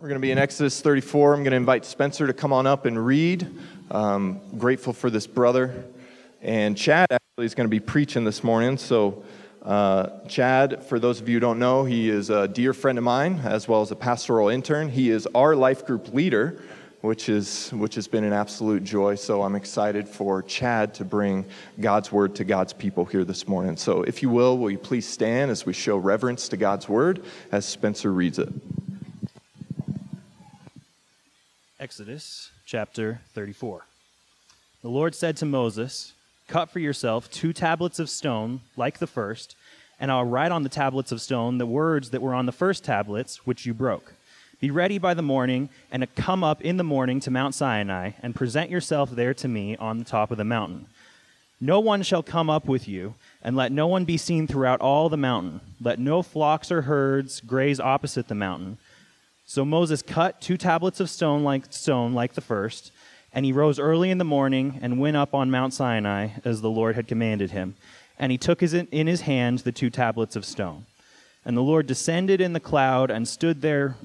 We're going to be in Exodus 34. I'm going to invite Spencer to come on up and read. Um, grateful for this brother. And Chad actually is going to be preaching this morning. So, uh, Chad, for those of you who don't know, he is a dear friend of mine as well as a pastoral intern. He is our life group leader, which, is, which has been an absolute joy. So, I'm excited for Chad to bring God's word to God's people here this morning. So, if you will, will you please stand as we show reverence to God's word as Spencer reads it? Exodus chapter 34. The Lord said to Moses, Cut for yourself two tablets of stone, like the first, and I'll write on the tablets of stone the words that were on the first tablets, which you broke. Be ready by the morning, and come up in the morning to Mount Sinai, and present yourself there to me on the top of the mountain. No one shall come up with you, and let no one be seen throughout all the mountain. Let no flocks or herds graze opposite the mountain so Moses cut two tablets of stone like stone like the first, and he rose early in the morning and went up on Mount Sinai as the Lord had commanded him. And he took his, in his hand the two tablets of stone. And the Lord descended in the cloud and stood there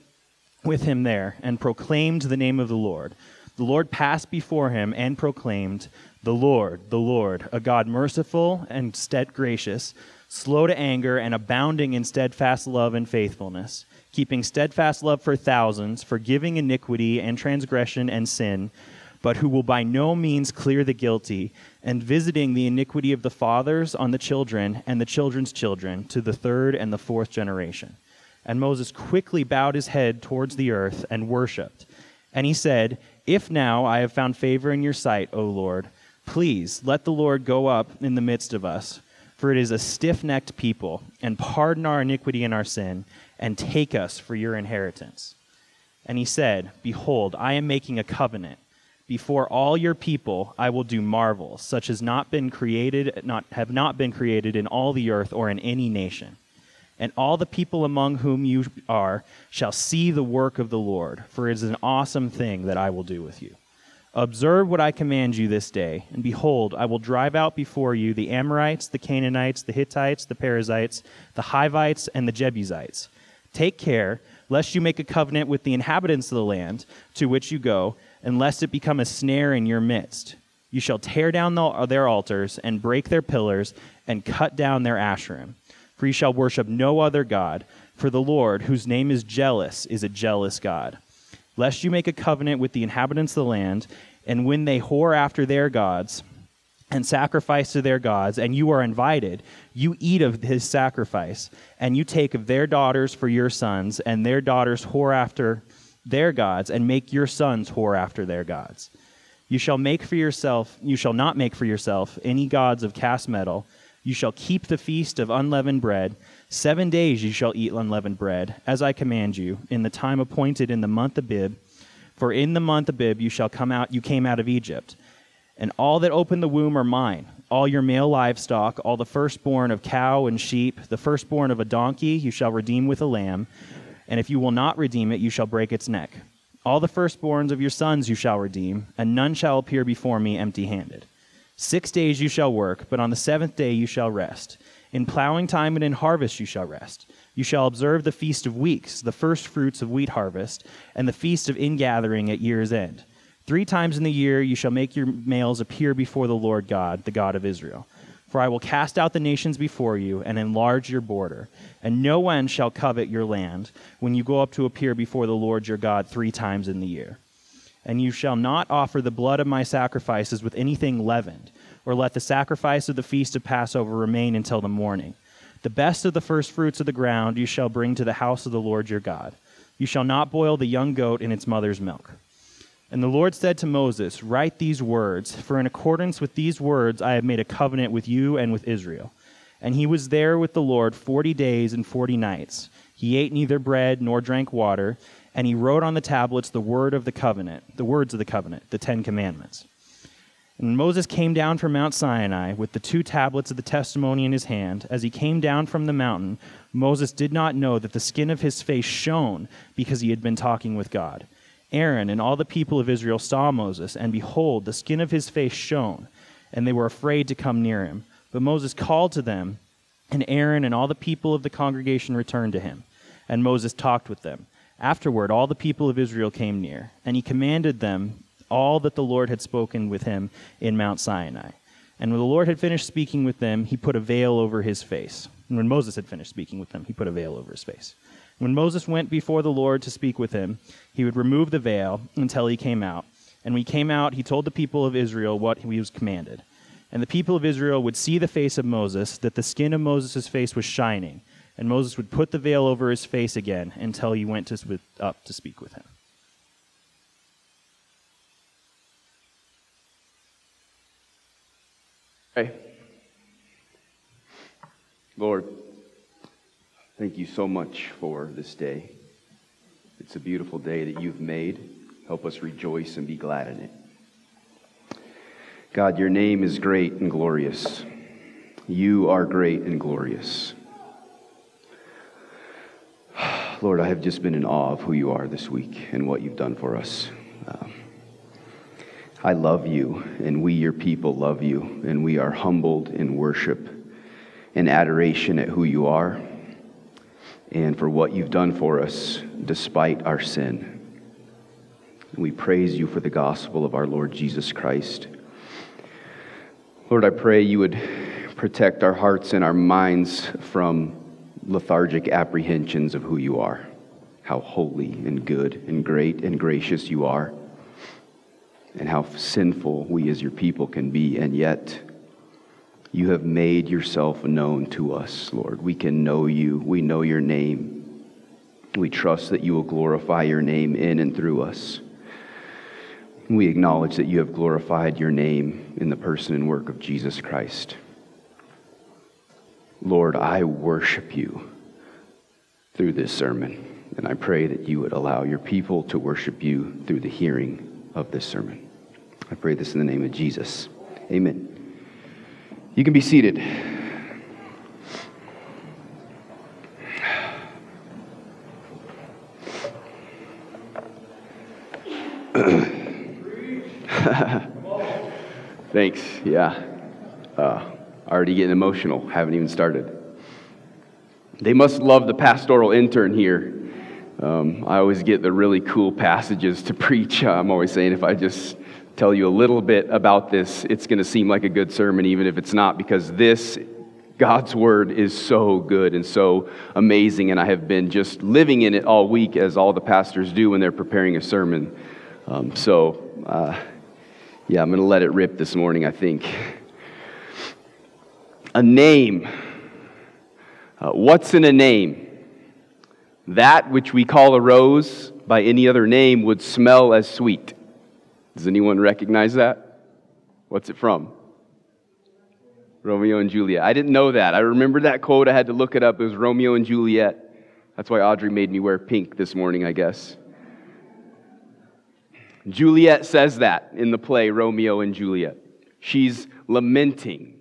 with him there and proclaimed the name of the Lord. The Lord passed before him and proclaimed, The Lord, the Lord, a God merciful and stead gracious, slow to anger and abounding in steadfast love and faithfulness keeping steadfast love for thousands, forgiving iniquity and transgression and sin, but who will by no means clear the guilty, and visiting the iniquity of the fathers on the children and the children's children to the third and the fourth generation. And Moses quickly bowed his head towards the earth and worshipped. And he said, If now I have found favor in your sight, O Lord, please let the Lord go up in the midst of us. For it is a stiff necked people, and pardon our iniquity and our sin and take us for your inheritance. And he said, Behold, I am making a covenant. Before all your people I will do marvels, such as not been created, not have not been created in all the earth or in any nation. And all the people among whom you are shall see the work of the Lord, for it is an awesome thing that I will do with you. Observe what I command you this day, and behold, I will drive out before you the Amorites, the Canaanites, the Hittites, the Perizzites, the Hivites, and the Jebusites Take care, lest you make a covenant with the inhabitants of the land to which you go, and lest it become a snare in your midst. You shall tear down the, their altars, and break their pillars, and cut down their asherim. For you shall worship no other God, for the Lord, whose name is jealous, is a jealous God. Lest you make a covenant with the inhabitants of the land, and when they whore after their gods, and sacrifice to their gods, and you are invited, you eat of his sacrifice, and you take of their daughters for your sons, and their daughters whore after their gods, and make your sons whore after their gods. You shall make for yourself, you shall not make for yourself any gods of cast metal. You shall keep the feast of unleavened bread. Seven days you shall eat unleavened bread, as I command you, in the time appointed in the month Abib. For in the month Abib you shall come out, you came out of Egypt and all that open the womb are mine. All your male livestock, all the firstborn of cow and sheep, the firstborn of a donkey, you shall redeem with a lamb. And if you will not redeem it, you shall break its neck. All the firstborns of your sons you shall redeem, and none shall appear before me empty handed. Six days you shall work, but on the seventh day you shall rest. In plowing time and in harvest you shall rest. You shall observe the feast of weeks, the first fruits of wheat harvest, and the feast of ingathering at year's end Three times in the year you shall make your males appear before the Lord God, the God of Israel. For I will cast out the nations before you and enlarge your border, and no one shall covet your land when you go up to appear before the Lord your God three times in the year. And you shall not offer the blood of my sacrifices with anything leavened, or let the sacrifice of the feast of Passover remain until the morning. The best of the first fruits of the ground you shall bring to the house of the Lord your God. You shall not boil the young goat in its mother's milk. And the Lord said to Moses, Write these words, for in accordance with these words I have made a covenant with you and with Israel. And he was there with the Lord forty days and forty nights. He ate neither bread nor drank water, and he wrote on the tablets the word of the covenant, the words of the covenant, the Ten Commandments. And Moses came down from Mount Sinai with the two tablets of the testimony in his hand. As he came down from the mountain, Moses did not know that the skin of his face shone because he had been talking with God. Aaron and all the people of Israel saw Moses, and behold, the skin of his face shone, and they were afraid to come near him. But Moses called to them, and Aaron and all the people of the congregation returned to him. And Moses talked with them. Afterward, all the people of Israel came near, and he commanded them all that the Lord had spoken with him in Mount Sinai. And when the Lord had finished speaking with them, he put a veil over his face. And when Moses had finished speaking with them, he put a veil over his face. When Moses went before the Lord to speak with him, he would remove the veil until he came out. And when he came out, he told the people of Israel what he was commanded. And the people of Israel would see the face of Moses, that the skin of Moses' face was shining and Moses would put the veil over his face again until he went to, up to speak with him. Hey. Lord, thank you so much for this day. It's a beautiful day that you've made. Help us rejoice and be glad in it. God, your name is great and glorious. You are great and glorious. Lord, I have just been in awe of who you are this week and what you've done for us. Um, I love you, and we, your people, love you, and we are humbled in worship and adoration at who you are and for what you've done for us despite our sin. We praise you for the gospel of our Lord Jesus Christ. Lord, I pray you would protect our hearts and our minds from lethargic apprehensions of who you are, how holy and good and great and gracious you are, and how sinful we as your people can be, and yet you have made yourself known to us, Lord. We can know you, we know your name. We trust that you will glorify your name in and through us. We acknowledge that you have glorified your name in the person and work of Jesus Christ. Lord, I worship you through this sermon. And I pray that you would allow your people to worship you through the hearing of this sermon. I pray this in the name of Jesus. Amen. You can be seated. Thanks. Yeah. Uh, already getting emotional. Haven't even started. They must love the pastoral intern here. Um, I always get the really cool passages to preach. I'm always saying if I just tell you a little bit about this, it's going to seem like a good sermon, even if it's not, because this, God's word, is so good and so amazing. And I have been just living in it all week, as all the pastors do when they're preparing a sermon. Um, so, uh, yeah, I'm going to let it rip this morning, I think a name. Uh, what's in a name? That which we call a rose by any other name would smell as sweet. Does anyone recognize that? What's it from? Romeo and Juliet. I didn't know that. I remember that quote. I had to look it up. It was Romeo and Juliet. That's why Audrey made me wear pink this morning, I guess. Juliet says that in the play Romeo and Juliet. She's lamenting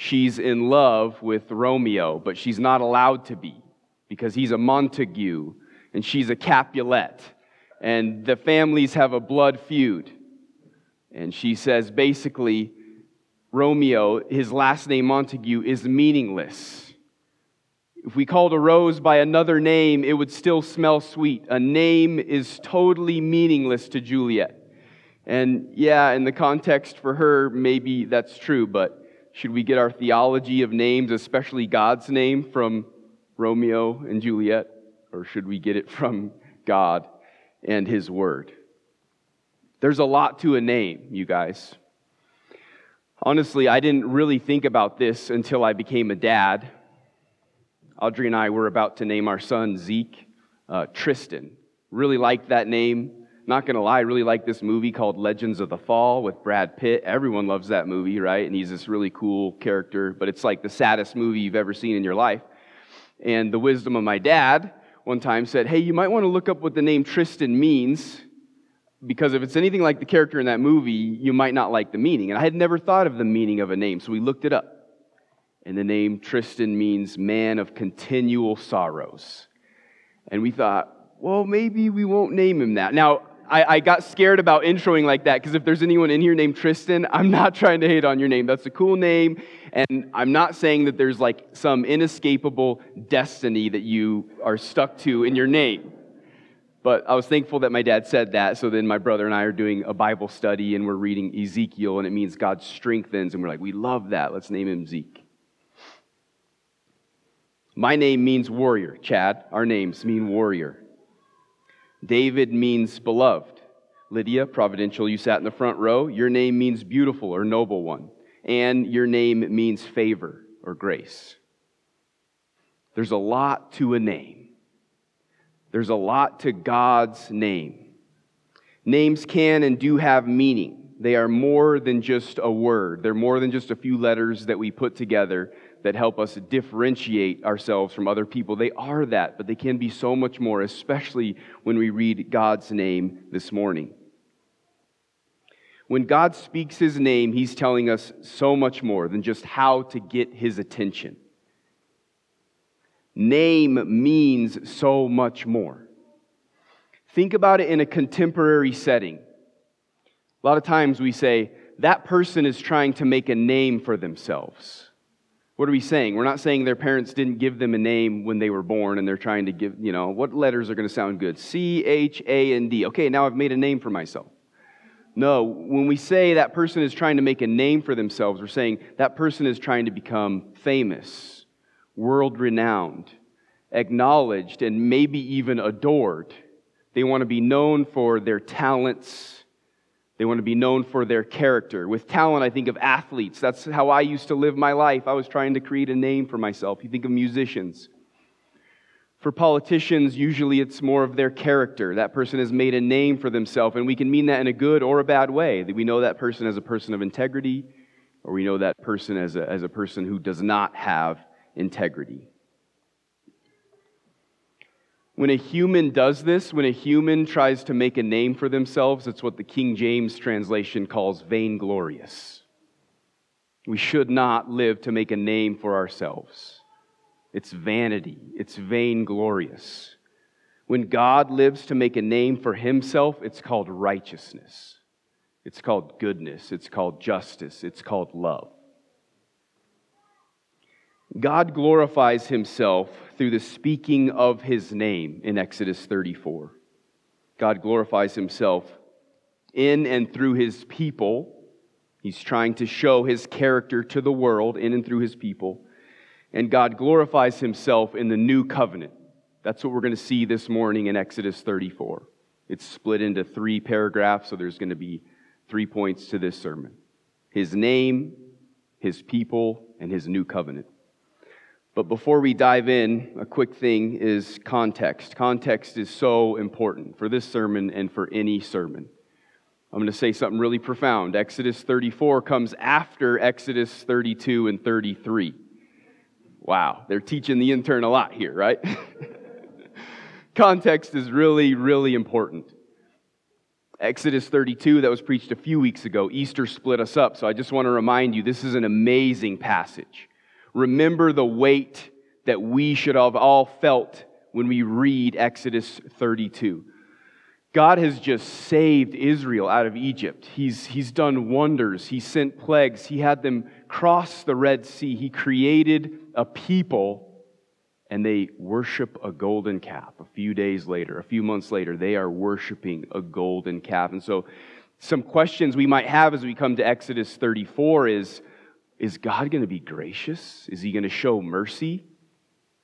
she's in love with Romeo, but she's not allowed to be because he's a Montague and she's a Capulet. And the families have a blood feud. And she says basically, Romeo, his last name Montague, is meaningless. If we called a rose by another name, it would still smell sweet. A name is totally meaningless to Juliet. And yeah, in the context for her, maybe that's true, but should we get our theology of names, especially God's name, from Romeo and Juliet? Or should we get it from God and His Word? There's a lot to a name, you guys. Honestly, I didn't really think about this until I became a dad. Audrey and I were about to name our son Zeke uh, Tristan. Really liked that name. Not gonna lie, really like this movie called Legends of the Fall with Brad Pitt. Everyone loves that movie, right? And he's this really cool character, but it's like the saddest movie you've ever seen in your life. And the wisdom of my dad one time said, Hey, you might want to look up what the name Tristan means, because if it's anything like the character in that movie, you might not like the meaning. And I had never thought of the meaning of a name, so we looked it up. And the name Tristan means man of continual sorrows. And we thought, well, maybe we won't name him that. Now, I, I got scared about introing like that because if there's anyone in here named Tristan, I'm not trying to hate on your name. That's a cool name. And I'm not saying that there's like some inescapable destiny that you are stuck to in your name. But I was thankful that my dad said that. So then my brother and I are doing a Bible study and we're reading Ezekiel, and it means God strengthens. And we're like, we love that. Let's name him Zeke. My name means warrior, Chad. Our names mean warrior. David means beloved. Lydia, providential, you sat in the front row. Your name means beautiful or noble one. And your name means favor or grace. There's a lot to a name. There's a lot to God's name. Names can and do have meaning. They are more than just a word, they're more than just a few letters that we put together that help us differentiate ourselves from other people. They are that, but they can be so much more, especially when we read God's name this morning. When God speaks his name, he's telling us so much more than just how to get his attention. Name means so much more. Think about it in a contemporary setting. A lot of times we say, that person is trying to make a name for themselves. What are we saying? We're not saying their parents didn't give them a name when they were born and they're trying to give, you know, what letters are going to sound good? C, H, A, and D. Okay, now I've made a name for myself. No, when we say that person is trying to make a name for themselves, we're saying that person is trying to become famous, world renowned, acknowledged, and maybe even adored. They want to be known for their talents they want to be known for their character. With talent, I think of athletes. That's how I used to live my life. I was trying to create a name for myself. You think of musicians. For politicians, usually it's more of their character. That person has made a name for themselves, and we can mean that in a good or a bad way. We know that person as a person of integrity, or we know that person as a, as a person who does not have integrity. When a human does this, when a human tries to make a name for themselves, it's what the King James translation calls vainglorious. We should not live to make a name for ourselves. It's vanity, it's vainglorious. When God lives to make a name for himself, it's called righteousness. It's called goodness. It's called justice. It's called love. God glorifies himself through the speaking of his name in Exodus 34. God glorifies himself in and through his people. He's trying to show his character to the world in and through his people. And God glorifies himself in the new covenant. That's what we're going to see this morning in Exodus 34. It's split into three paragraphs, so there's going to be three points to this sermon his name, his people, and his new covenant. But before we dive in, a quick thing is context. Context is so important for this sermon and for any sermon. I'm going to say something really profound. Exodus 34 comes after Exodus 32 and 33. Wow, they're teaching the intern a lot here, right? Context is really, really important. Exodus 32, that was preached a few weeks ago, Easter split us up. So I just want to remind you this is an amazing passage remember the weight that we should have all felt when we read Exodus 32. God has just saved Israel out of Egypt. He's, he's done wonders. He sent plagues. He had them cross the Red Sea. He created a people, and they worship a golden calf. A few days later, a few months later, they are worshiping a golden calf. And so, some questions we might have as we come to Exodus 34 is is God going to be gracious? Is he going to show mercy?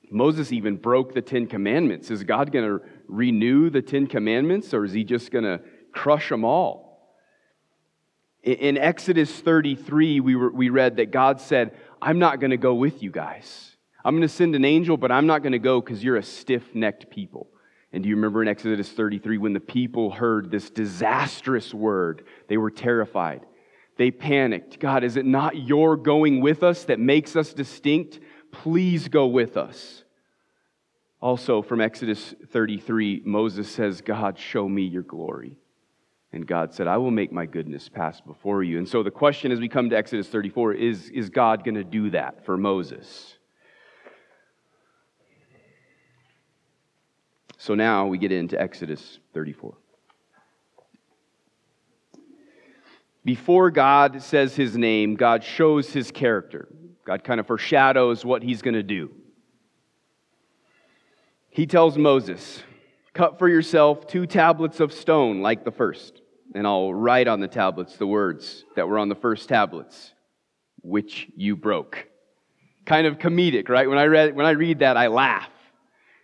Moses even broke the Ten Commandments. Is God going to renew the Ten Commandments or is he just going to crush them all? In Exodus 33, we, were, we read that God said, I'm not going to go with you guys. I'm going to send an angel, but I'm not going to go because you're a stiff necked people. And do you remember in Exodus 33 when the people heard this disastrous word? They were terrified. They panicked. God, is it not your going with us that makes us distinct? Please go with us. Also, from Exodus 33, Moses says, God, show me your glory. And God said, I will make my goodness pass before you. And so the question as we come to Exodus 34 is Is God going to do that for Moses? So now we get into Exodus 34. Before God says his name, God shows his character. God kind of foreshadows what he's going to do. He tells Moses, Cut for yourself two tablets of stone like the first, and I'll write on the tablets the words that were on the first tablets, which you broke. Kind of comedic, right? When I, read, when I read that, I laugh.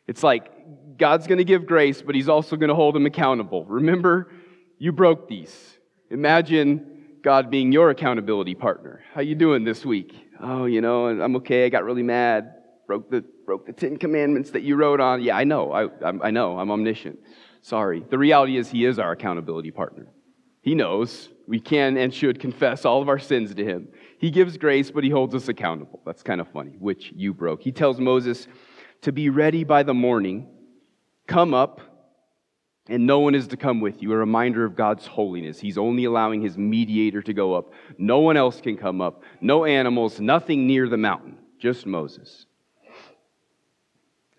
It's like God's going to give grace, but He's also going to hold him accountable. Remember, you broke these. Imagine God being your accountability partner. How you doing this week? Oh, you know, I'm okay. I got really mad. Broke the broke the Ten Commandments that you wrote on. Yeah, I know. I, I, I know. I'm omniscient. Sorry. The reality is, He is our accountability partner. He knows we can and should confess all of our sins to Him. He gives grace, but He holds us accountable. That's kind of funny, which you broke. He tells Moses to be ready by the morning, come up, and no one is to come with you. A reminder of God's holiness. He's only allowing His mediator to go up. No one else can come up. No animals, nothing near the mountain, just Moses.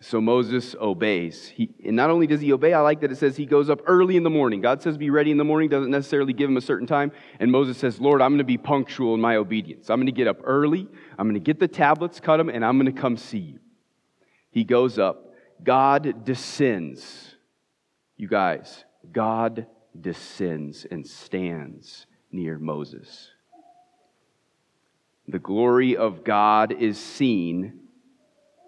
So Moses obeys. He, and not only does he obey, I like that it says he goes up early in the morning. God says be ready in the morning, doesn't necessarily give him a certain time. And Moses says, Lord, I'm going to be punctual in my obedience. I'm going to get up early. I'm going to get the tablets, cut them, and I'm going to come see you. He goes up. God descends. You guys, God descends and stands near Moses. The glory of God is seen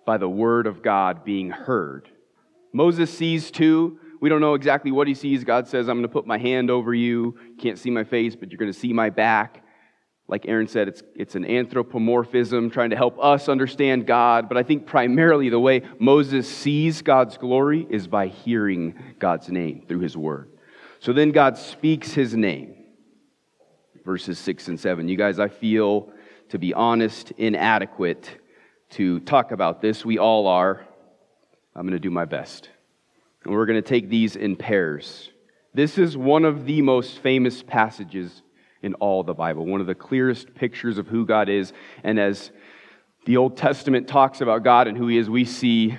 by the word of God being heard. Moses sees too. We don't know exactly what he sees. God says, I'm going to put my hand over you. Can't see my face, but you're going to see my back. Like Aaron said, it's, it's an anthropomorphism trying to help us understand God. But I think primarily the way Moses sees God's glory is by hearing God's name through his word. So then God speaks his name. Verses 6 and 7. You guys, I feel, to be honest, inadequate to talk about this. We all are. I'm going to do my best. And we're going to take these in pairs. This is one of the most famous passages in all the Bible, one of the clearest pictures of who God is. And as the Old Testament talks about God and who He is, we see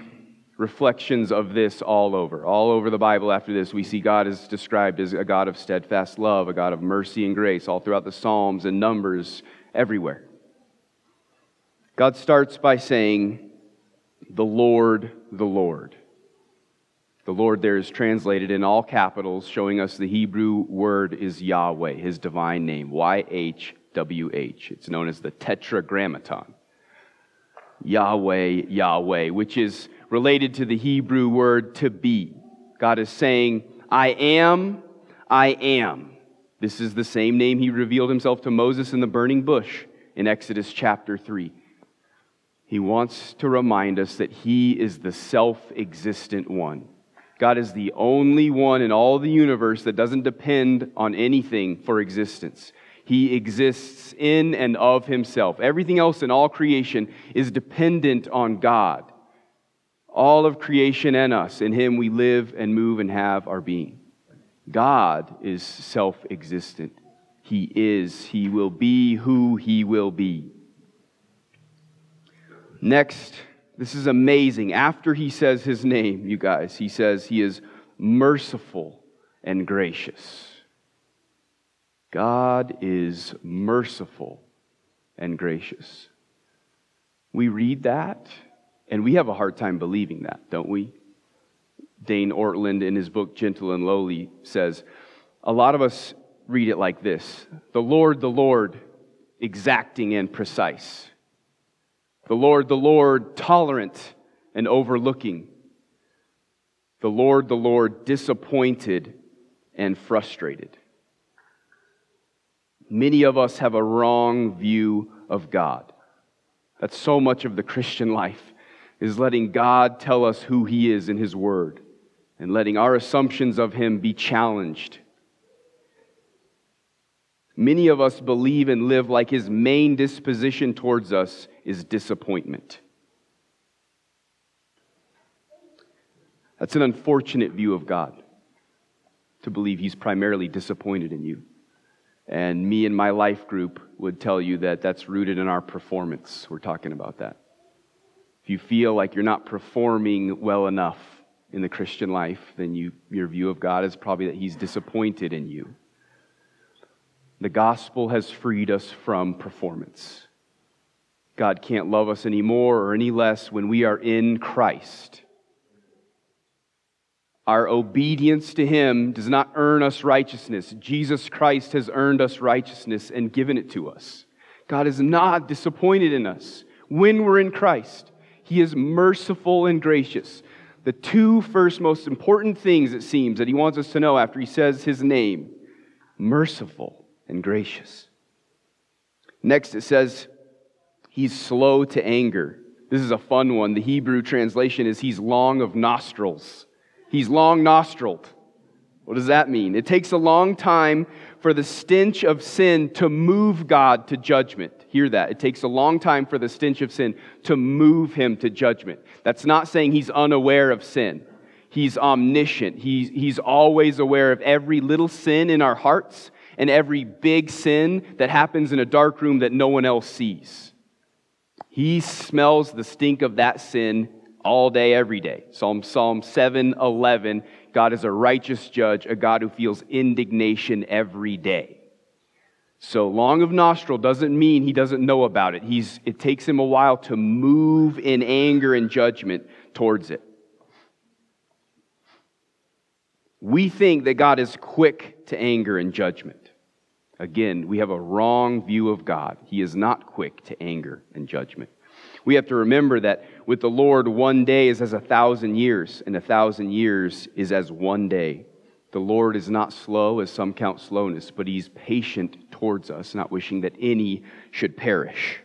reflections of this all over. All over the Bible after this, we see God is described as a God of steadfast love, a God of mercy and grace, all throughout the Psalms and Numbers, everywhere. God starts by saying, The Lord, the Lord. The Lord there is translated in all capitals, showing us the Hebrew word is Yahweh, his divine name, Y H W H. It's known as the Tetragrammaton. Yahweh, Yahweh, which is related to the Hebrew word to be. God is saying, I am, I am. This is the same name he revealed himself to Moses in the burning bush in Exodus chapter 3. He wants to remind us that He is the self existent one. God is the only one in all the universe that doesn't depend on anything for existence. He exists in and of Himself. Everything else in all creation is dependent on God. All of creation and us, in Him we live and move and have our being. God is self existent. He is, He will be who He will be. Next, this is amazing. After he says his name, you guys, he says he is merciful and gracious. God is merciful and gracious. We read that and we have a hard time believing that, don't we? Dane Ortlund, in his book Gentle and Lowly, says a lot of us read it like this The Lord, the Lord, exacting and precise. The Lord, the Lord, tolerant and overlooking. The Lord, the Lord, disappointed and frustrated. Many of us have a wrong view of God. That's so much of the Christian life, is letting God tell us who He is in His Word and letting our assumptions of Him be challenged Many of us believe and live like his main disposition towards us is disappointment. That's an unfortunate view of God, to believe he's primarily disappointed in you. And me and my life group would tell you that that's rooted in our performance. We're talking about that. If you feel like you're not performing well enough in the Christian life, then you, your view of God is probably that he's disappointed in you. The gospel has freed us from performance. God can't love us any more or any less when we are in Christ. Our obedience to Him does not earn us righteousness. Jesus Christ has earned us righteousness and given it to us. God is not disappointed in us when we're in Christ. He is merciful and gracious. The two first most important things, it seems, that He wants us to know after He says His name merciful and gracious. Next, it says, He's slow to anger. This is a fun one. The Hebrew translation is He's long of nostrils. He's long nostriled. What does that mean? It takes a long time for the stench of sin to move God to judgment. Hear that. It takes a long time for the stench of sin to move him to judgment. That's not saying he's unaware of sin. He's omniscient. He's, he's always aware of every little sin in our hearts and every big sin that happens in a dark room that no one else sees. He smells the stink of that sin all day, every day. Psalm, Psalm 7 11. God is a righteous judge, a God who feels indignation every day. So long of nostril doesn't mean he doesn't know about it. He's, it takes him a while to move in anger and judgment towards it. We think that God is quick to anger and judgment. Again, we have a wrong view of God. He is not quick to anger and judgment. We have to remember that with the Lord, one day is as a thousand years, and a thousand years is as one day. The Lord is not slow, as some count slowness, but He's patient towards us, not wishing that any should perish.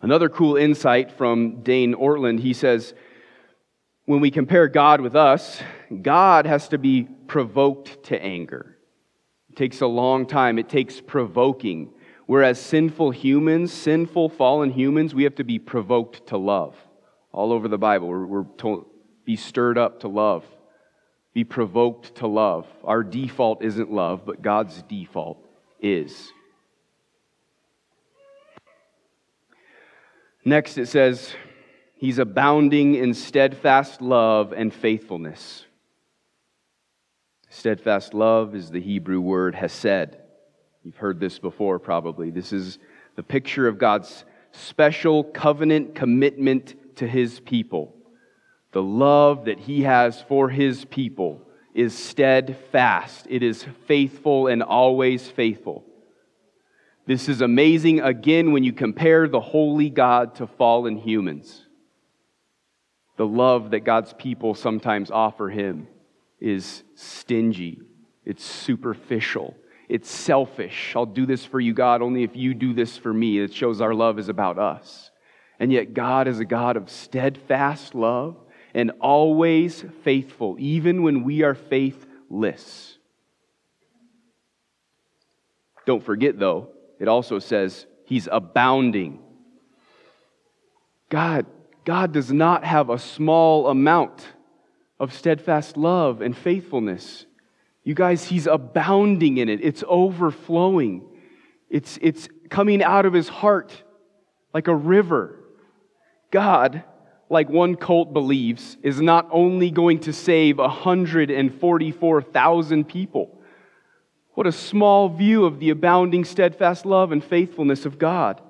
Another cool insight from Dane Ortlund he says, when we compare God with us, God has to be provoked to anger. It takes a long time, it takes provoking. Whereas sinful humans, sinful fallen humans, we have to be provoked to love. All over the Bible, we're, we're told, be stirred up to love, be provoked to love. Our default isn't love, but God's default is. Next, it says, He's abounding in steadfast love and faithfulness. Steadfast love is the Hebrew word hesed. You've heard this before, probably. This is the picture of God's special covenant commitment to his people. The love that he has for his people is steadfast, it is faithful and always faithful. This is amazing again when you compare the holy God to fallen humans. The love that God's people sometimes offer him is stingy, it's superficial, it's selfish. I'll do this for you, God, only if you do this for me. It shows our love is about us. And yet, God is a God of steadfast love and always faithful, even when we are faithless. Don't forget, though, it also says He's abounding. God God does not have a small amount of steadfast love and faithfulness. You guys, He's abounding in it, it's overflowing, it's, it's coming out of His heart like a river. God, like one cult believes, is not only going to save 144,000 people. What a small view of the abounding, steadfast love and faithfulness of God.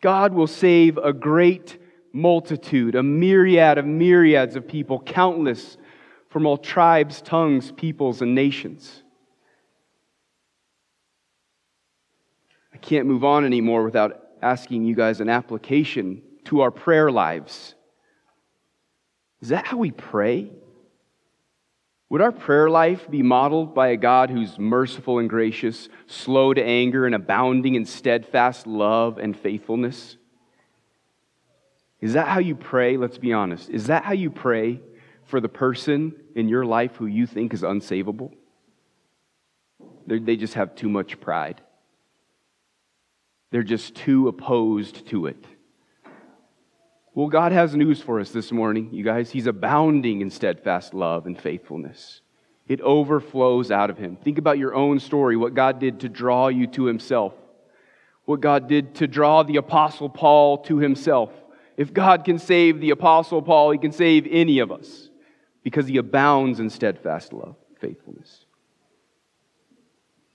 God will save a great multitude, a myriad of myriads of people, countless from all tribes, tongues, peoples, and nations. I can't move on anymore without asking you guys an application to our prayer lives. Is that how we pray? Would our prayer life be modeled by a God who's merciful and gracious, slow to anger, and abounding in steadfast love and faithfulness? Is that how you pray? Let's be honest. Is that how you pray for the person in your life who you think is unsavable? They're, they just have too much pride. They're just too opposed to it. Well, God has news for us this morning, you guys. He's abounding in steadfast love and faithfulness. It overflows out of him. Think about your own story, what God did to draw you to himself, what God did to draw the Apostle Paul to himself. If God can save the Apostle Paul, he can save any of us because he abounds in steadfast love, faithfulness.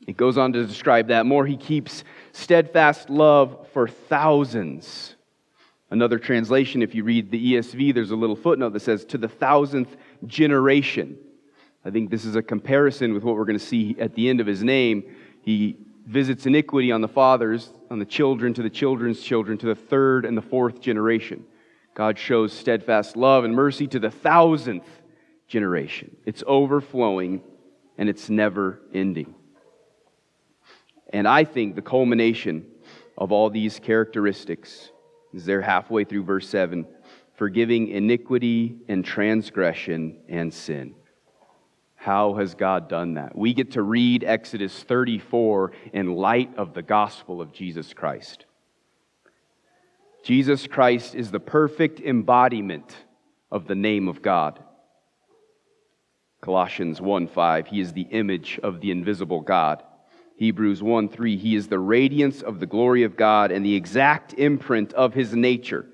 It goes on to describe that more. He keeps steadfast love for thousands. Another translation, if you read the ESV, there's a little footnote that says, to the thousandth generation. I think this is a comparison with what we're going to see at the end of his name. He visits iniquity on the fathers, on the children, to the children's children, to the third and the fourth generation. God shows steadfast love and mercy to the thousandth generation. It's overflowing and it's never ending. And I think the culmination of all these characteristics is there halfway through verse 7 forgiving iniquity and transgression and sin. How has God done that? We get to read Exodus 34 in light of the gospel of Jesus Christ. Jesus Christ is the perfect embodiment of the name of God. Colossians 1 5, he is the image of the invisible God. Hebrews 1 3, he is the radiance of the glory of God and the exact imprint of his nature.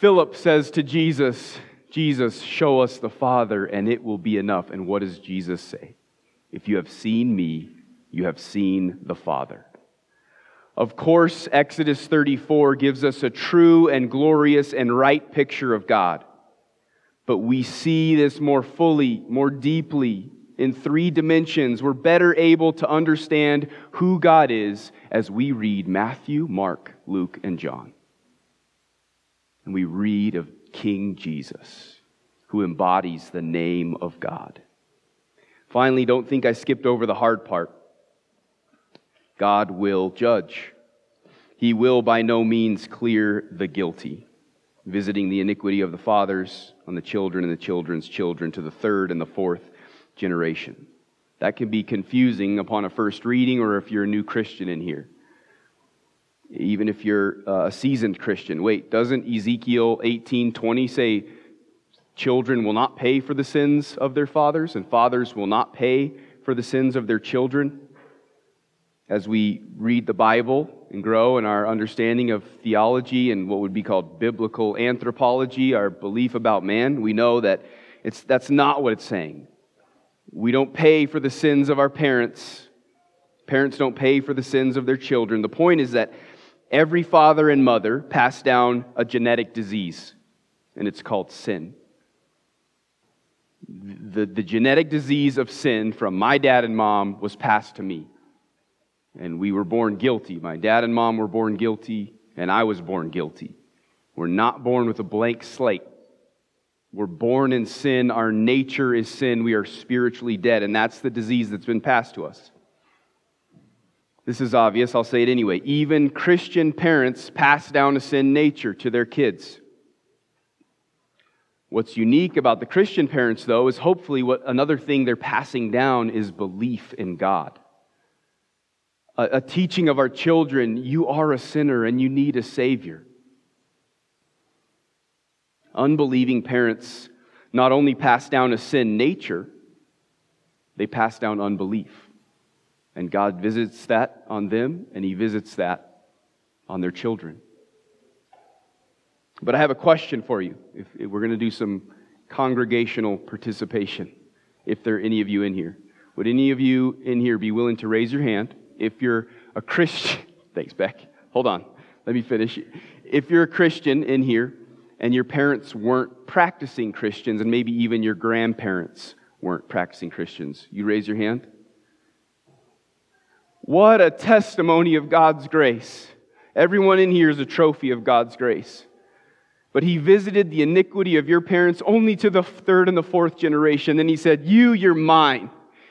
Philip says to Jesus, Jesus, show us the Father, and it will be enough. And what does Jesus say? If you have seen me, you have seen the Father. Of course, Exodus 34 gives us a true and glorious and right picture of God. But we see this more fully, more deeply in three dimensions. We're better able to understand who God is as we read Matthew, Mark, Luke, and John. And we read of King Jesus, who embodies the name of God. Finally, don't think I skipped over the hard part. God will judge. He will by no means clear the guilty, visiting the iniquity of the fathers on the children and the children's children to the third and the fourth generation. That can be confusing upon a first reading or if you're a new Christian in here. Even if you're uh, a seasoned Christian. Wait, doesn't Ezekiel 18:20 say children will not pay for the sins of their fathers and fathers will not pay for the sins of their children? As we read the Bible and grow in our understanding of theology and what would be called biblical anthropology, our belief about man, we know that it's, that's not what it's saying. We don't pay for the sins of our parents. Parents don't pay for the sins of their children. The point is that every father and mother pass down a genetic disease, and it's called sin. The, the genetic disease of sin from my dad and mom was passed to me. And we were born guilty. My dad and mom were born guilty, and I was born guilty. We're not born with a blank slate. We're born in sin. Our nature is sin. We are spiritually dead. And that's the disease that's been passed to us. This is obvious. I'll say it anyway. Even Christian parents pass down a sin nature to their kids. What's unique about the Christian parents, though, is hopefully what another thing they're passing down is belief in God. A, a teaching of our children you are a sinner and you need a Savior. Unbelieving parents not only pass down a sin nature, they pass down unbelief. And God visits that on them, and He visits that on their children. But I have a question for you. If, if we're going to do some congregational participation, if there are any of you in here, would any of you in here be willing to raise your hand if you're a Christian? Thanks, Beck. Hold on. Let me finish. If you're a Christian in here, and your parents weren't practicing Christians, and maybe even your grandparents weren't practicing Christians? You raise your hand. What a testimony of God's grace. Everyone in here is a trophy of God's grace. But he visited the iniquity of your parents only to the third and the fourth generation. Then he said, You, you're mine.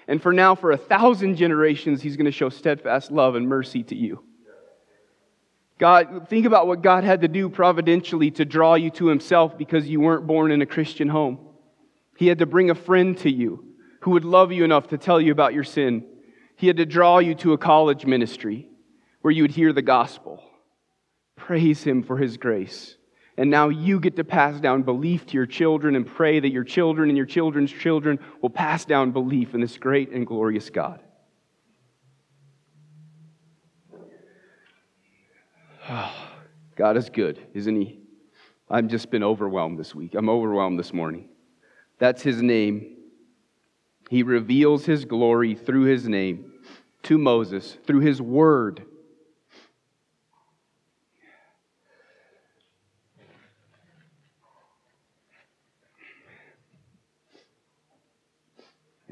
And for now, for a thousand generations, he's going to show steadfast love and mercy to you. God, think about what God had to do providentially to draw you to himself because you weren't born in a Christian home. He had to bring a friend to you who would love you enough to tell you about your sin. He had to draw you to a college ministry where you would hear the gospel. Praise him for his grace. And now you get to pass down belief to your children and pray that your children and your children's children will pass down belief in this great and glorious God. God is good, isn't He? I've just been overwhelmed this week. I'm overwhelmed this morning. That's His name. He reveals His glory through His name to Moses through his word.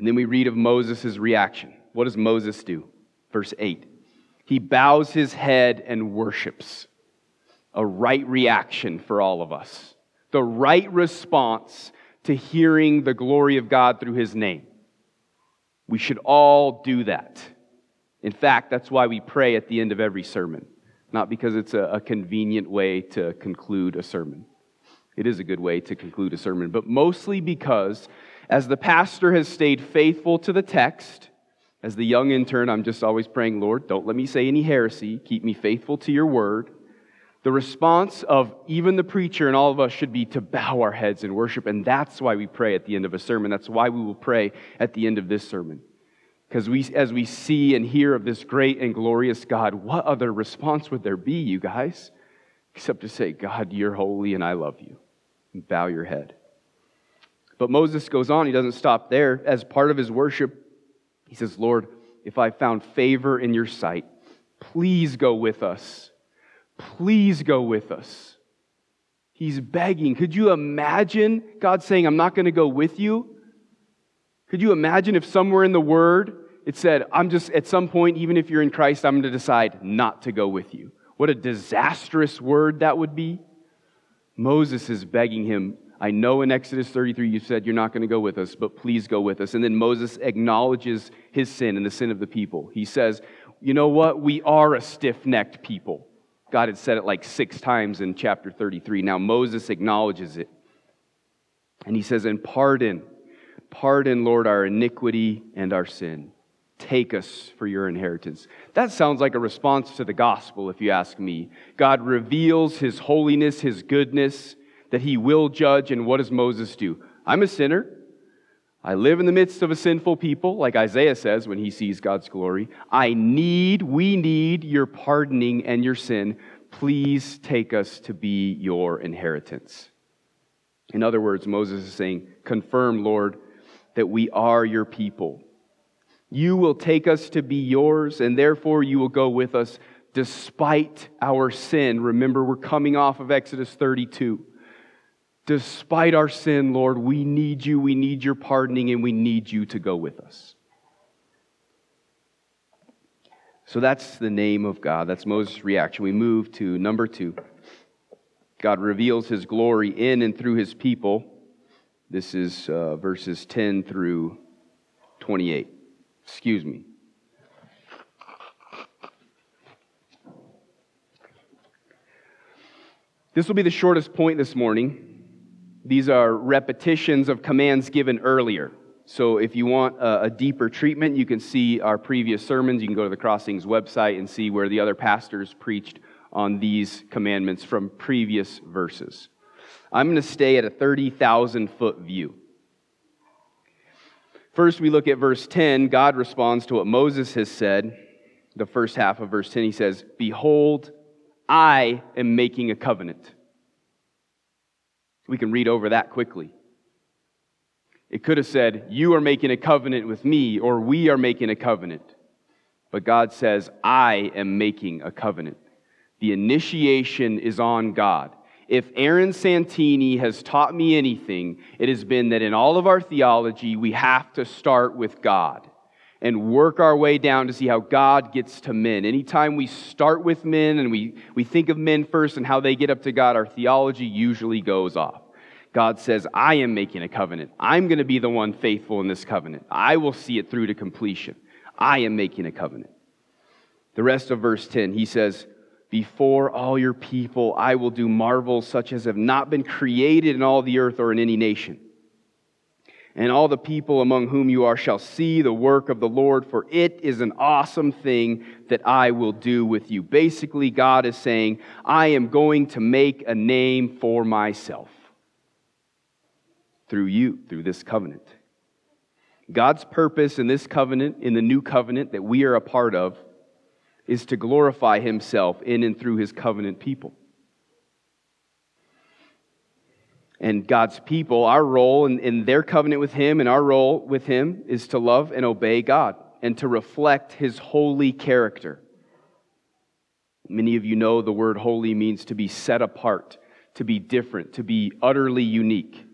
And then we read of Moses' reaction. What does Moses do? Verse 8. He bows his head and worships. A right reaction for all of us. The right response to hearing the glory of God through his name. We should all do that. In fact, that's why we pray at the end of every sermon, not because it's a, a, convenient way to conclude a sermon. It is a good way to conclude a sermon, but mostly because as the pastor has stayed faithful to the text, as the young intern, I'm just always praying, Lord, don't let me say any heresy. Keep me faithful to your word. The response of even the preacher and all of us should be to bow our heads in worship. And that's why we pray at the end of a sermon. That's why we will pray at the end of this sermon. Because we, as we see and hear of this great and glorious God, what other response would there be, you guys? Except to say, God, you're holy and I love you. And bow your head. But Moses goes on, he doesn't stop there. As part of his worship, he says, Lord, if I found favor in your sight, please go with us Please go with us. He's begging. Could you imagine God saying, I'm not going to go with you? Could you imagine if somewhere in the Word it said, I'm just, at some point, even if you're in Christ, I'm going to decide not to go with you? What a disastrous word that would be. Moses is begging him, I know in Exodus 33 you said you're not going to go with us, but please go with us. And then Moses acknowledges his sin and the sin of the people. He says, You know what? We are a stiff necked people. God had said it like six times in chapter 33. Now Moses acknowledges it. And he says, And pardon, pardon, Lord, our iniquity and our sin. Take us for your inheritance. That sounds like a response to the gospel, if you ask me. God reveals his holiness, his goodness, that he will judge. And what does Moses do? I'm a sinner. I live in the midst of a sinful people, like Isaiah says when he sees God's glory. I need, we need your pardoning and your sin. Please take us to be your inheritance. In other words, Moses is saying, Confirm, Lord, that we are your people. You will take us to be yours, and therefore you will go with us despite our sin. Remember, we're coming off of Exodus 32. Despite our sin, Lord, we need you, we need your pardoning, and we need you to go with us. So that's the name of God. That's Moses' reaction. We move to number two. God reveals his glory in and through his people. This is uh, verses 10 through 28. Excuse me. This will be the shortest point this morning. These are repetitions of commands given earlier. So if you want a, a, deeper treatment, you can see our previous sermons. You can go to the Crossings website and see where the other pastors preached on these commandments from previous verses. I'm going to stay at a 30,000 foot view. First, we look at verse 10. God responds to what Moses has said. The first half of verse 10, he says, Behold, I am making a covenant. We can read over that quickly. It could have said, You are making a covenant with me, or we are making a covenant. But God says, I am making a covenant. The initiation is on God. If Aaron Santini has taught me anything, it has been that in all of our theology, we have to start with God and work our way down to see how God gets to men. Anytime we start with men and we, we think of men first and how they get up to God, our theology usually goes off. God says, I am making a covenant. I'm going to be the one faithful in this covenant. I will see it through to completion. I am making a covenant. The rest of verse 10, he says, Before all your people, I will do marvels such as have not been created in all the earth or in any nation. And all the people among whom you are shall see the work of the Lord, for it is an awesome thing that I will do with you. Basically, God is saying, I am going to make a name for myself through you, through this covenant. God's purpose in this covenant, in the new covenant that we are a part of, is to glorify himself in and through his covenant people. And God's people, our role in, in their covenant with him and our role with him is to love and obey God and to reflect his holy character. Many of you know the word holy means to be set apart, to be different, to be utterly unique.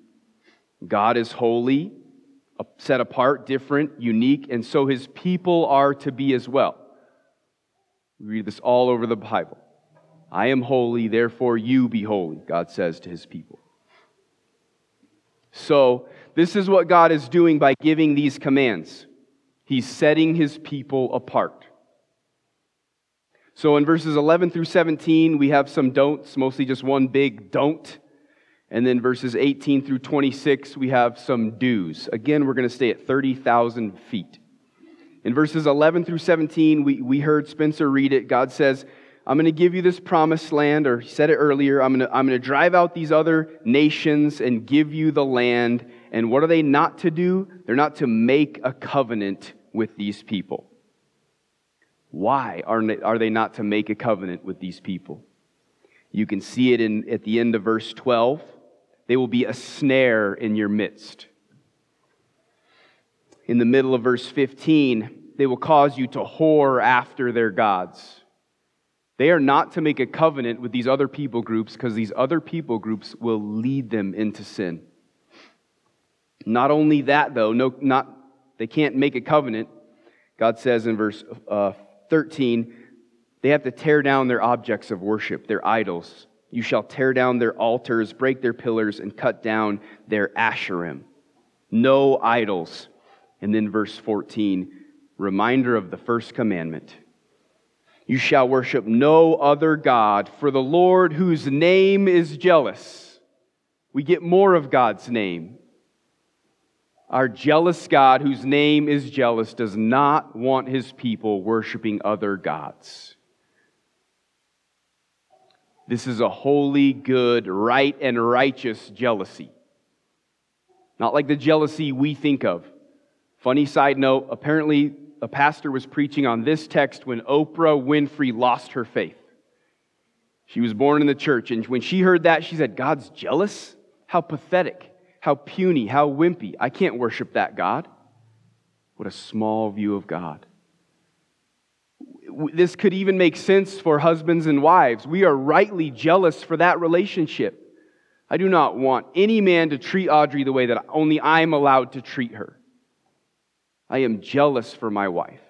God is holy. set apart, different, unique, and so his people are to be as well. We read this all over the Bible. I am holy, therefore you be holy, God says to his people. So, this is what God is doing by giving these commands. He's setting his people apart. So, in verses 11 through 17, we have some don'ts, mostly just one big don't. And then verses 18 through 26, we have some do's. Again, we're going to stay at 30,000 feet. In verses 11 through 17, we, we heard Spencer read it. God says, I'm going to give you this promised land, or he said it earlier, I'm going, to, I'm going to drive out these other nations and give you the land. And what are they not to do? They're not to make a covenant with these people. Why are they, are they not to make a covenant with these people? You can see it in, at the end of verse 12. They will be a snare in your midst. In the middle of verse 15, they will cause you to whore after their gods. They are not to make a covenant with these other people groups because these other people groups will lead them into sin. Not only that, though, no, not, they can't make a covenant. God says in verse uh, 13, they have to tear down their objects of worship, their idols. You shall tear down their altars, break their pillars, and cut down their asherim. No idols. And then verse 14, reminder of the first commandment. You shall worship no other God, for the Lord, whose name is jealous. We get more of God's name. Our jealous God, whose name is jealous, does not want his people worshiping other gods. This is a holy, good, right, and righteous jealousy. Not like the jealousy we think of. Funny side note apparently, a pastor was preaching on this text when Oprah Winfrey lost her faith. She was born in the church, and when she heard that, she said, God's jealous? How pathetic, how puny, how wimpy. I can't worship that God. What a small view of God this could even make sense for husbands and wives. We are rightly jealous for that relationship. I do not want any man to treat Audrey the way that only I'm allowed to treat her. I am jealous for my wife.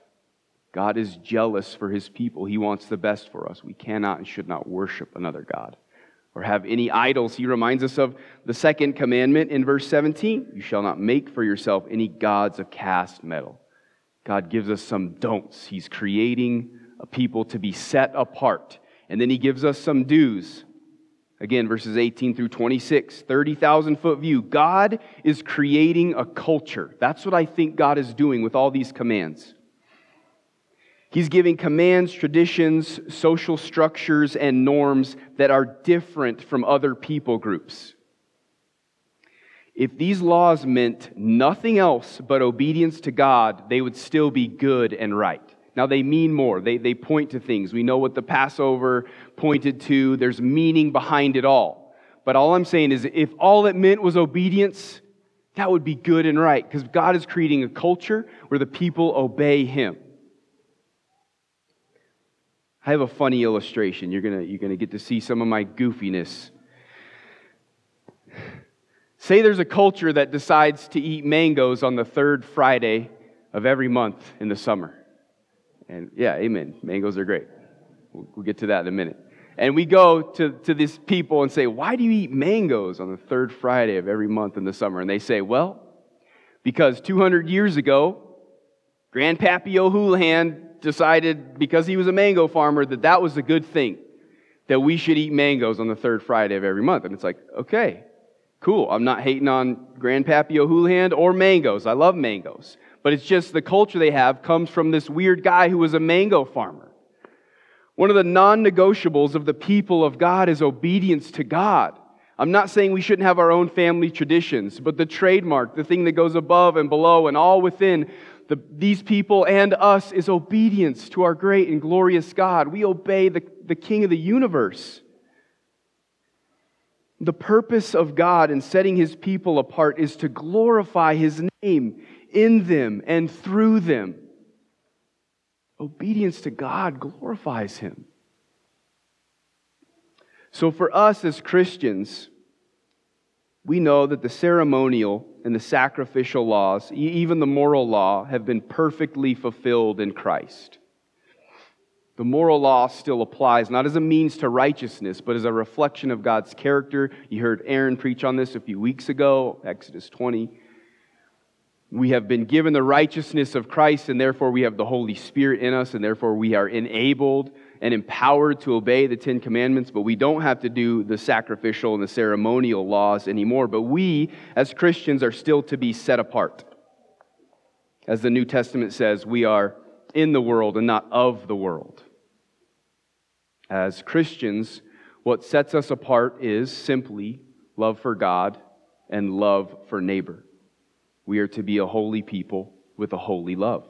God is jealous for his people. He wants the best for us. We cannot and should not worship another God or have any idols. He reminds us of the second commandment in verse 17 You shall not make for yourself any gods of cast metal. God gives us some don'ts. He's creating a people to be set apart. And then he gives us some do's. Again, verses 18 through 26, 30,000 foot view. God is creating a culture. That's what I think God is doing with all these commands. He's giving commands, traditions, social structures, and norms that are different from other people groups. If these laws meant nothing else but obedience to God, they would still be good and right. Now, they mean more. They, they point to things. We know what the Passover pointed to, there's meaning behind it all. But all I'm saying is, if all it meant was obedience, that would be good and right, because God is creating a culture where the people obey Him. I have a funny illustration. You're going you're going to get to see some of my goofiness Say there's a culture that decides to eat mangoes on the third Friday of every month in the summer. And yeah, amen. Mangoes are great. We'll, we'll get to that in a minute. And we go to, to these people and say, Why do you eat mangoes on the third Friday of every month in the summer? And they say, Well, because 200 years ago, Grandpappy O'Houlihan decided, because he was a mango farmer, that that was a good thing, that we should eat mangoes on the third Friday of every month. And it's like, okay, Cool. I'm not hating on Grandpappy O'Houlihan or mangoes. I love mangoes. But it's just the culture they have comes from this weird guy who was a mango farmer. One of the non negotiables of the people of God is obedience to God. I'm not saying we shouldn't have our own family traditions, but the trademark, the thing that goes above and below and all within the, these people and us is obedience to our great and glorious God. We obey the, the King of the universe. The purpose of God in setting his people apart is to glorify his name in them and through them. Obedience to God glorifies him. So, for us as Christians, we know that the ceremonial and the sacrificial laws, even the moral law, have been perfectly fulfilled in Christ. The moral law still applies, not as a means to righteousness, but as a reflection of God's character. You heard Aaron preach on this a few weeks ago, Exodus 20. We have been given the righteousness of Christ, and therefore we have the Holy Spirit in us, and therefore we are enabled and empowered to obey the Ten Commandments, but we don't have to do the sacrificial and the ceremonial laws anymore. But we, as Christians, are still to be set apart. As the New Testament says, we are in the world and not of the world. As Christians, what sets us apart is simply love for God and love for neighbor. We are to be a holy people with a holy love.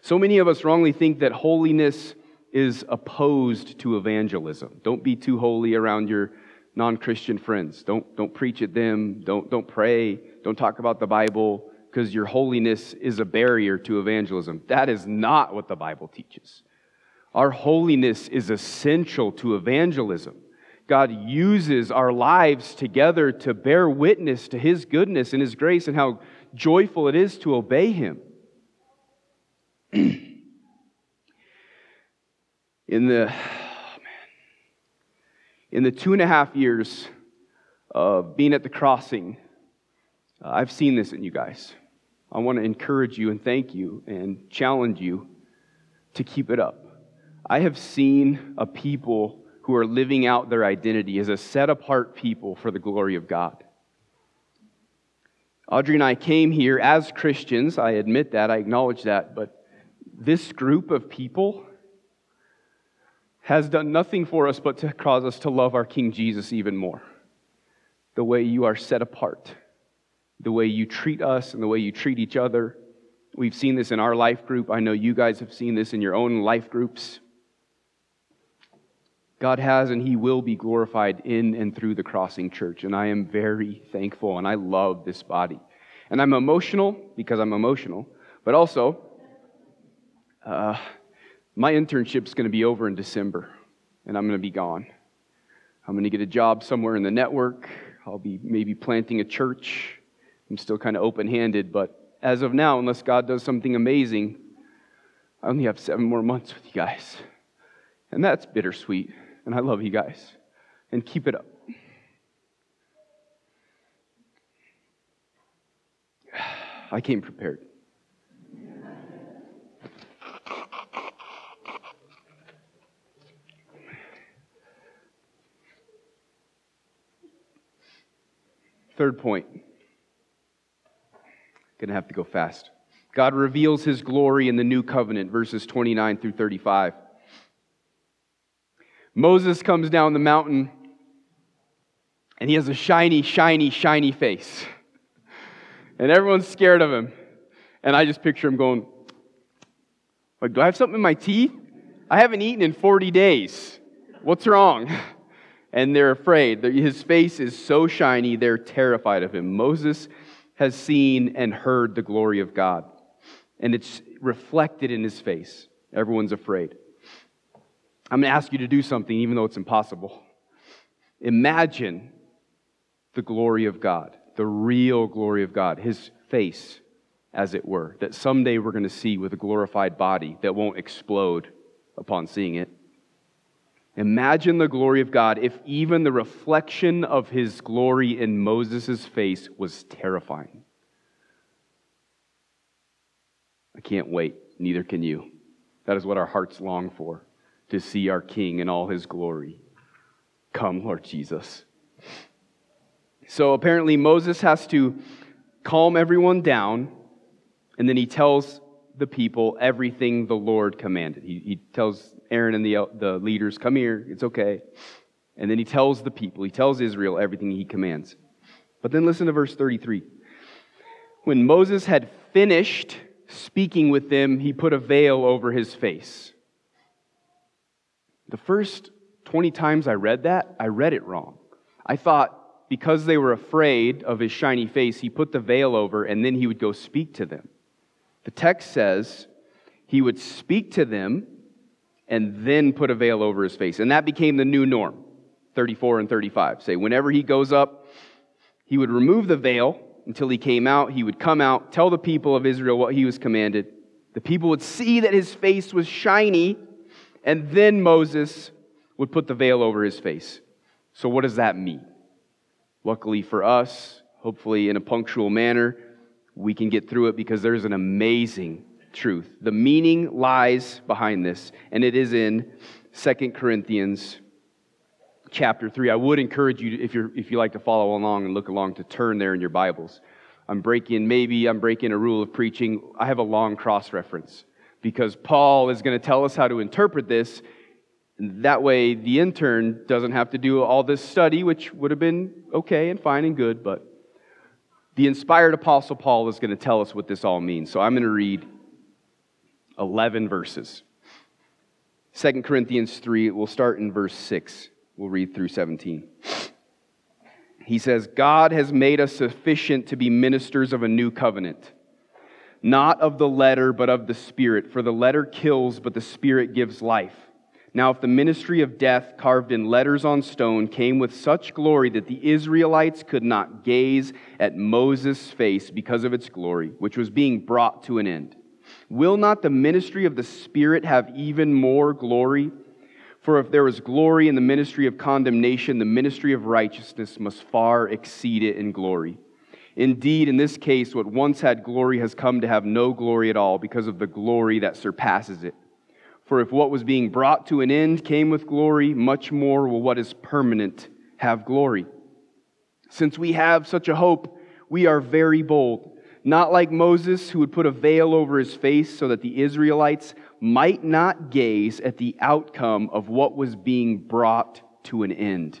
So many of us wrongly think that holiness is opposed to evangelism. Don't be too holy around your non Christian friends. Don't, don't preach at them. Don't, don't pray. Don't talk about the Bible because your holiness is a barrier to evangelism. That is not what the Bible teaches. Our holiness is essential to evangelism. God uses our lives together to bear witness to His goodness and His grace and how joyful it is to obey Him. in the oh in the two and a half years of being at the crossing, uh, I've seen this in you guys. I want to encourage you and thank you and challenge you to keep it up. I have seen a people who are living out their identity as a set apart people for the glory of God. Audrey and I came here as Christians. I admit that, I acknowledge that, but this group of people has done nothing for us but to cause us to love our King Jesus even more. The way you are set apart, the way you treat us, and the way you treat each other. We've seen this in our life group. I know you guys have seen this in your own life groups. God has and He will be glorified in and through the Crossing Church. And I am very thankful and I love this body. And I'm emotional because I'm emotional, but also, uh, my internship is going to be over in December and I'm going to be gone. I'm going to get a job somewhere in the network. I'll be maybe planting a church. I'm still kind of open handed, but as of now, unless God does something amazing, I only have seven more months with you guys. And that's bittersweet and I love you guys. And keep it up. I came prepared. Third point. Gonna have to go fast. God reveals his glory in the new covenant, verses 29 through 35. Moses comes down the mountain and he has a shiny, shiny, shiny face. And everyone's scared of him. And I just picture him going, like, do I have something in my teeth? I haven't eaten in 40 days. What's wrong? And they're afraid. His face is so shiny, they're terrified of him. Moses has seen and heard the glory of God, and it's reflected in his face. Everyone's afraid. I'm going to ask you to do something, even though it's impossible. Imagine the glory of God, the real glory of God, His face, as it were, that someday we're going to see with a glorified body that won't explode upon seeing it. Imagine the glory of God if even the reflection of His glory in Moses' face was terrifying. I can't wait. Neither can you. That is what our hearts long for to see our King in all his glory. Come, Lord Jesus. So apparently, Moses has to calm everyone down, and then he tells the people everything the Lord commanded. He, he tells Aaron and the, the leaders, Come here, it's okay. And then he tells the people, he tells Israel everything he commands. But then listen to verse 33. When Moses had finished speaking with them, he put a veil over his face. The first 20 times I read that, I read it wrong. I thought because they were afraid of his shiny face, he put the veil over and then he would go speak to them. The text says he would speak to them and then put a veil over his face. And that became the new norm 34 and 35. Say, whenever he goes up, he would remove the veil until he came out. He would come out, tell the people of Israel what he was commanded. The people would see that his face was shiny, and then Moses would put the veil over his face. So, what does that mean? Luckily for us, hopefully in a punctual manner, we can get through it because there's an amazing truth. The meaning lies behind this, and it is in 2 Corinthians chapter 3. I would encourage you, if, you're, if you like to follow along and look along, to turn there in your Bibles. I'm breaking, maybe I'm breaking a rule of preaching. I have a long cross reference because Paul is going to tell us how to interpret this. That way, the intern doesn't have to do all this study, which would have been okay and fine and good, but the inspired Apostle Paul is going to tell us what this all means. So I'm going to read 11 verses. 2 Corinthians 3, we'll start in verse 6. We'll read through 17. He says, God has made us sufficient to be ministers of a new covenant, not of the letter, but of the Spirit. For the letter kills, but the Spirit gives life. Now, if the ministry of death carved in letters on stone came with such glory that the Israelites could not gaze at Moses' face because of its glory, which was being brought to an end, will not the ministry of the Spirit have even more glory? For if there was glory in the ministry of condemnation, the ministry of righteousness must far exceed it in glory. Indeed, in this case, what once had glory has come to have no glory at all because of the glory that surpasses it. For if what was being brought to an end came with glory, much more will what is permanent have glory. Since we have such a hope, we are very bold. Not like Moses, who would put a veil over his face so that the Israelites might not gaze at the outcome of what was being brought to an end.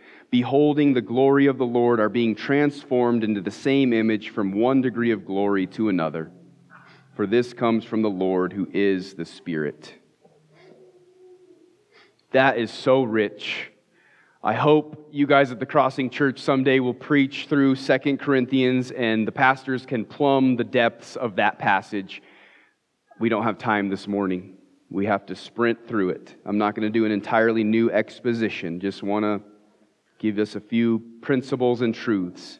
beholding the glory of the Lord, are being transformed into the same image from one degree of glory to another. For this comes from the Lord who is the Spirit. That is so rich. I hope you guys at the Crossing Church someday will preach through Second Corinthians and the pastors can plumb the depths of that passage. We don't have time this morning. We have to sprint through it. I'm not going to do an entirely new exposition, just want to give us a few principles and truths.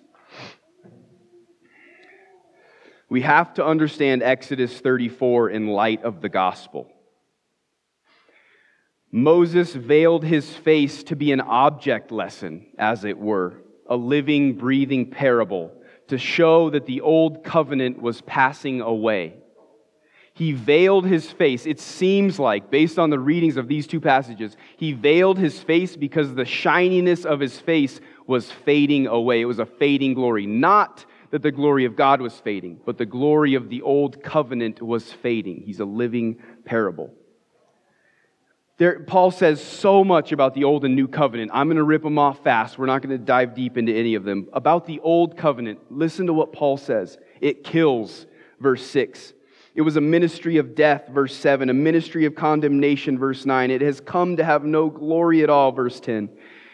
We have to understand Exodus 34 in light of the gospel. Moses veiled his face to be an object lesson, as it were, a living, breathing parable to show that the old covenant was passing away. He veiled his face. It seems like, based on the readings of these two passages, he veiled his face because the shininess of his face was fading away. It was a fading glory. Not that the glory of God was fading, but the glory of the old covenant was fading. He's a living parable. There, Paul says so much about the old and new covenant. I'm going to rip them off fast. We're not going to dive deep into any of them. About the old covenant, listen to what Paul says. It kills, verse 6. It was a ministry of death, verse 7, a ministry of condemnation, verse 9. It has come to have no glory at all, verse 10.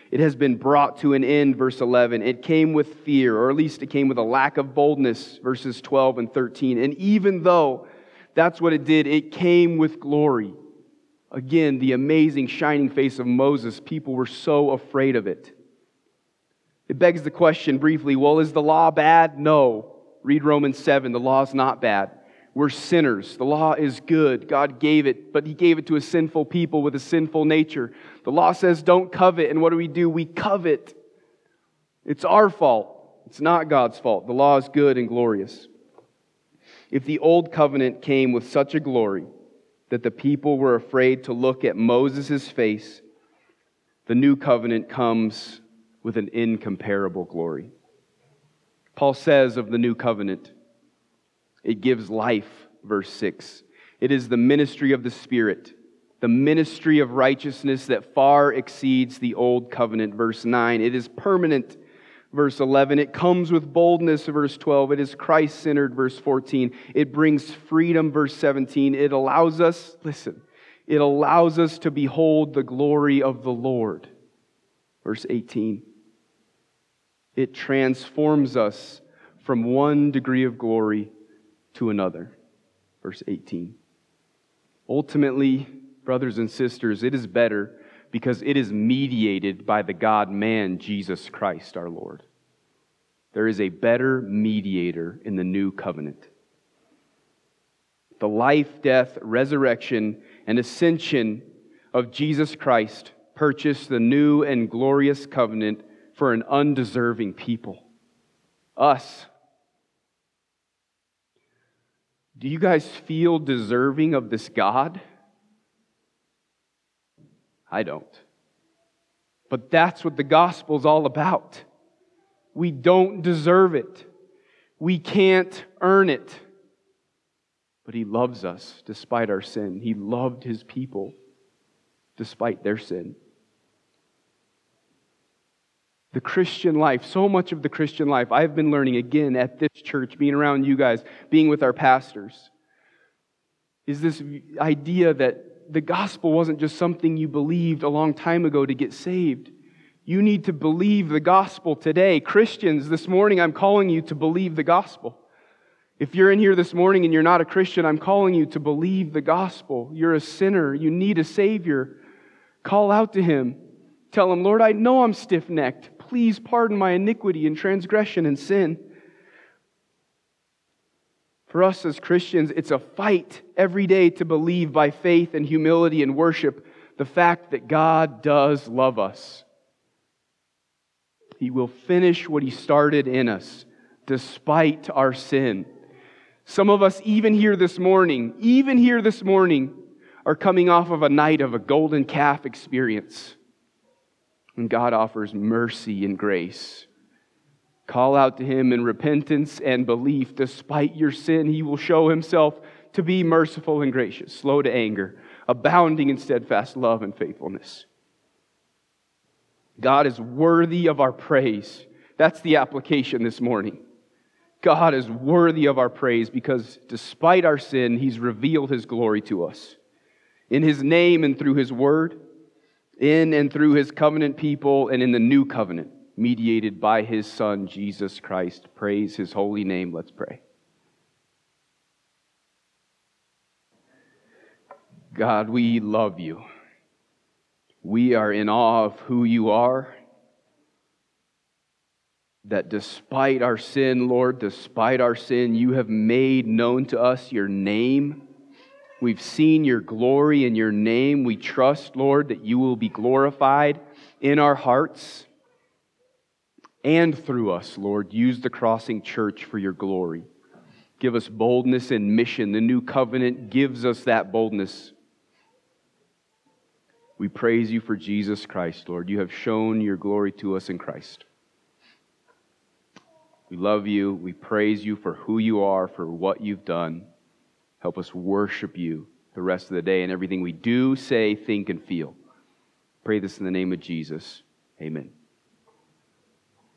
It has been brought to an end, verse 11. It came with fear, or at least it came with a lack of boldness, verses 12 and 13. And even though that's what it did, it came with glory. Again, the amazing shining face of Moses, people were so afraid of it. It begs the question briefly well, is the law bad? No. Read Romans 7. The law is not bad. We're sinners. The law is good. God gave it, but He gave it to a sinful people with a sinful nature. The law says don't covet, and what do we do? We covet. It's our fault. It's not God's fault. The law is good and glorious. If the old covenant came with such a glory that the people were afraid to look at Moses' face, the new covenant comes with an incomparable glory. Paul says of the new covenant, it gives life, verse 6. It is the ministry of the Spirit, the ministry of righteousness that far exceeds the old covenant, verse 9. It is permanent, verse 11. It comes with boldness, verse 12. It is Christ centered, verse 14. It brings freedom, verse 17. It allows us, listen, it allows us to behold the glory of the Lord, verse 18. It transforms us from one degree of glory to another, verse 18. Ultimately, brothers and sisters, it is better because it is mediated by the God man, Jesus Christ our Lord. There is a better mediator in the new covenant. The life, death, resurrection, and ascension of Jesus Christ purchased the new and glorious covenant for an undeserving people. Us. Do you guys feel deserving of this God? I don't. But that's what the gospel's all about. We don't deserve it. We can't earn it. But he loves us despite our sin. He loved his people despite their sin. The Christian life, so much of the Christian life, I've been learning again at this church, being around you guys, being with our pastors, is this idea that the gospel wasn't just something you believed a long time ago to get saved. You need to believe the gospel today. Christians, this morning I'm calling you to believe the gospel. If you're in here this morning and you're not a Christian, I'm calling you to believe the gospel. You're a sinner. You need a Savior. Call out to Him. Tell Him, Lord, I know I'm stiff necked. Please pardon my iniquity and transgression and sin. For us as Christians, it's a fight every day to believe by faith and humility and worship the fact that God does love us. He will finish what He started in us despite our sin. Some of us, even here this morning, even here this morning, are coming off of a night of a golden calf experience. And God offers mercy and grace. Call out to him in repentance and belief. Despite your sin, he will show himself to be merciful and gracious, slow to anger, abounding in steadfast love and faithfulness. God is worthy of our praise. That's the application this morning. God is worthy of our praise because despite our sin, he's revealed his glory to us. In his name and through his word, in and through his covenant people, and in the new covenant mediated by his Son, Jesus Christ. Praise his holy name. Let's pray. God, we love you. We are in awe of who you are. That despite our sin, Lord, despite our sin, you have made known to us your name. We've seen your glory in your name. We trust, Lord, that you will be glorified in our hearts and through us, Lord. Use the Crossing Church for your glory. Give us boldness and mission. The new covenant gives us that boldness. We praise you for Jesus Christ, Lord. You have shown your glory to us in Christ. We love you. We praise you for who you are, for what you've done. Help us worship you the rest of the day and everything we do, say, think, and feel. Pray this in the name of Jesus. Amen.